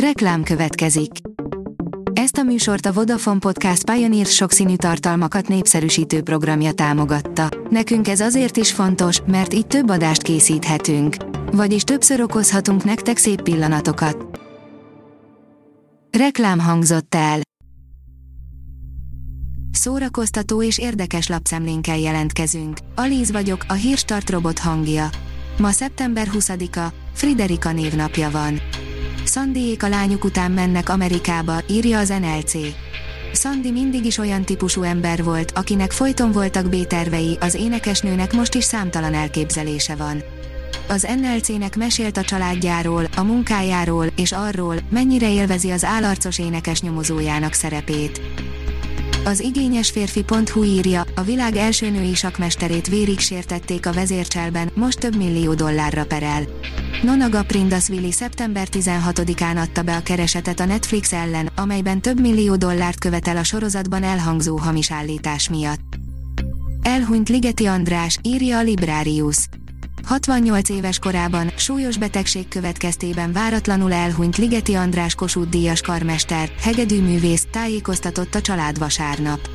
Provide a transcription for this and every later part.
Reklám következik. Ezt a műsort a Vodafone Podcast Pioneer sokszínű tartalmakat népszerűsítő programja támogatta. Nekünk ez azért is fontos, mert így több adást készíthetünk. Vagyis többször okozhatunk nektek szép pillanatokat. Reklám hangzott el. Szórakoztató és érdekes lapszemlénkkel jelentkezünk. Alíz vagyok, a hírstart robot hangja. Ma szeptember 20-a, Friderika névnapja van. Szandiék a lányuk után mennek Amerikába, írja az NLC. Szandi mindig is olyan típusú ember volt, akinek folyton voltak B-tervei, az énekesnőnek most is számtalan elképzelése van. Az NLC-nek mesélt a családjáról, a munkájáról, és arról, mennyire élvezi az állarcos énekes nyomozójának szerepét. Az igényes férfi.hu írja, a világ első női sakmesterét vérig sértették a vezércselben, most több millió dollárra perel. Nonaga Prindasvili szeptember 16-án adta be a keresetet a Netflix ellen, amelyben több millió dollárt követel a sorozatban elhangzó hamis állítás miatt. Elhunyt Ligeti András, írja a Librarius. 68 éves korában, súlyos betegség következtében váratlanul elhunyt Ligeti András Kossuth díjas karmester, hegedűművész, tájékoztatott a család vasárnap.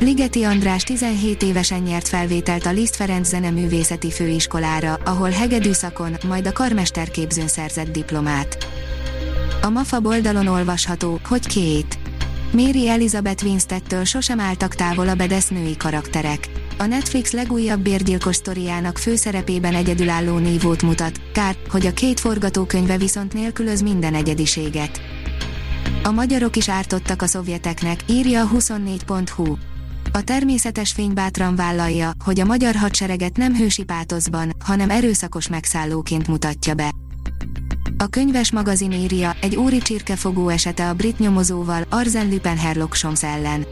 Ligeti András 17 évesen nyert felvételt a Liszt Ferenc Zeneművészeti Főiskolára, ahol hegedűszakon, majd a karmesterképzőn szerzett diplomát. A MAFA oldalon olvasható, hogy két. Mary Elizabeth Winstettől sosem álltak távol a bedesz női karakterek. A Netflix legújabb bérgyilkos sztoriának főszerepében egyedülálló nívót mutat, kár, hogy a két forgatókönyve viszont nélkülöz minden egyediséget. A magyarok is ártottak a szovjeteknek, írja a 24.hu. A természetes fény bátran vállalja, hogy a magyar hadsereget nem hősi pátoszban, hanem erőszakos megszállóként mutatja be. A könyves magazin írja, egy úri csirkefogó esete a brit nyomozóval, Arzen Lupin Herlock Holmes ellen.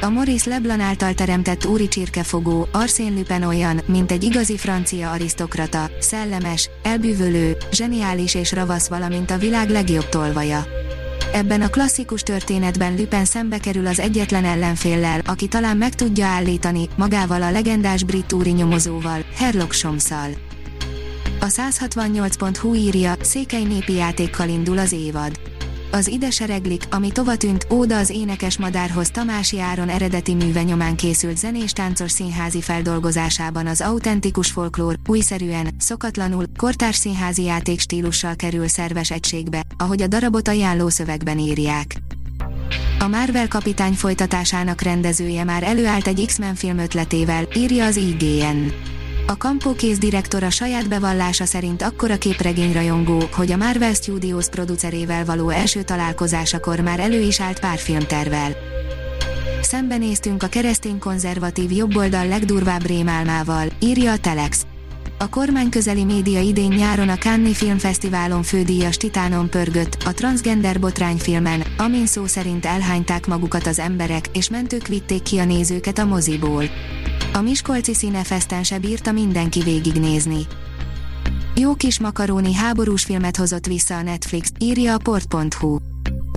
A Maurice Leblanc által teremtett úri csirkefogó, Arsène Lupin olyan, mint egy igazi francia arisztokrata, szellemes, elbűvölő, zseniális és ravasz valamint a világ legjobb tolvaja. Ebben a klasszikus történetben Lupin szembe kerül az egyetlen ellenféllel, aki talán meg tudja állítani, magával a legendás brit úri nyomozóval, Herlock Holmesszal. A 168.hu írja, székely népi játékkal indul az évad. Az ide sereglik, ami tovatűnt, Óda az énekes madárhoz Tamási Áron eredeti műve nyomán készült zenés-táncos színházi feldolgozásában az autentikus folklór, újszerűen, szokatlanul, kortárs színházi játékstílussal kerül szerves egységbe, ahogy a darabot ajánló szövegben írják. A Marvel kapitány folytatásának rendezője már előállt egy X-Men film ötletével, írja az IGN. A Campó kéz direktora saját bevallása szerint akkora képregényrajongó, hogy a Marvel Studios producerével való első találkozásakor már elő is állt pár filmtervel. Szembenéztünk a keresztény konzervatív jobboldal legdurvább rémálmával, írja a Telex. A kormány közeli média idén nyáron a Cannes Filmfesztiválon fődíjas Titánon pörgött, a transgender botrányfilmen, amin szó szerint elhányták magukat az emberek, és mentők vitték ki a nézőket a moziból. A Miskolci Színefeszten se bírta mindenki végignézni. Jó kis makaróni háborús filmet hozott vissza a Netflix, írja a port.hu.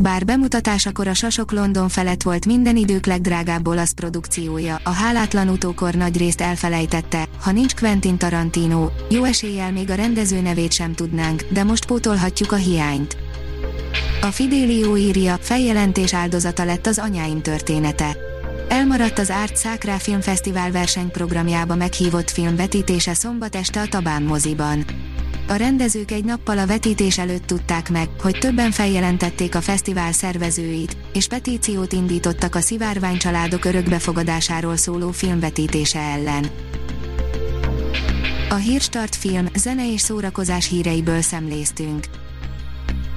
Bár bemutatásakor a Sasok London felett volt minden idők legdrágább olasz produkciója, a hálátlan utókor nagy részt elfelejtette, ha nincs Quentin Tarantino, jó eséllyel még a rendező nevét sem tudnánk, de most pótolhatjuk a hiányt. A Fidelio írja, feljelentés áldozata lett az anyáim története. Elmaradt az Árt Szákrá Filmfesztivál versenyprogramjába meghívott film vetítése szombat este a Tabán moziban. A rendezők egy nappal a vetítés előtt tudták meg, hogy többen feljelentették a fesztivál szervezőit, és petíciót indítottak a szivárvány családok örökbefogadásáról szóló filmvetítése ellen. A Hírstart film, zene és szórakozás híreiből szemléztünk.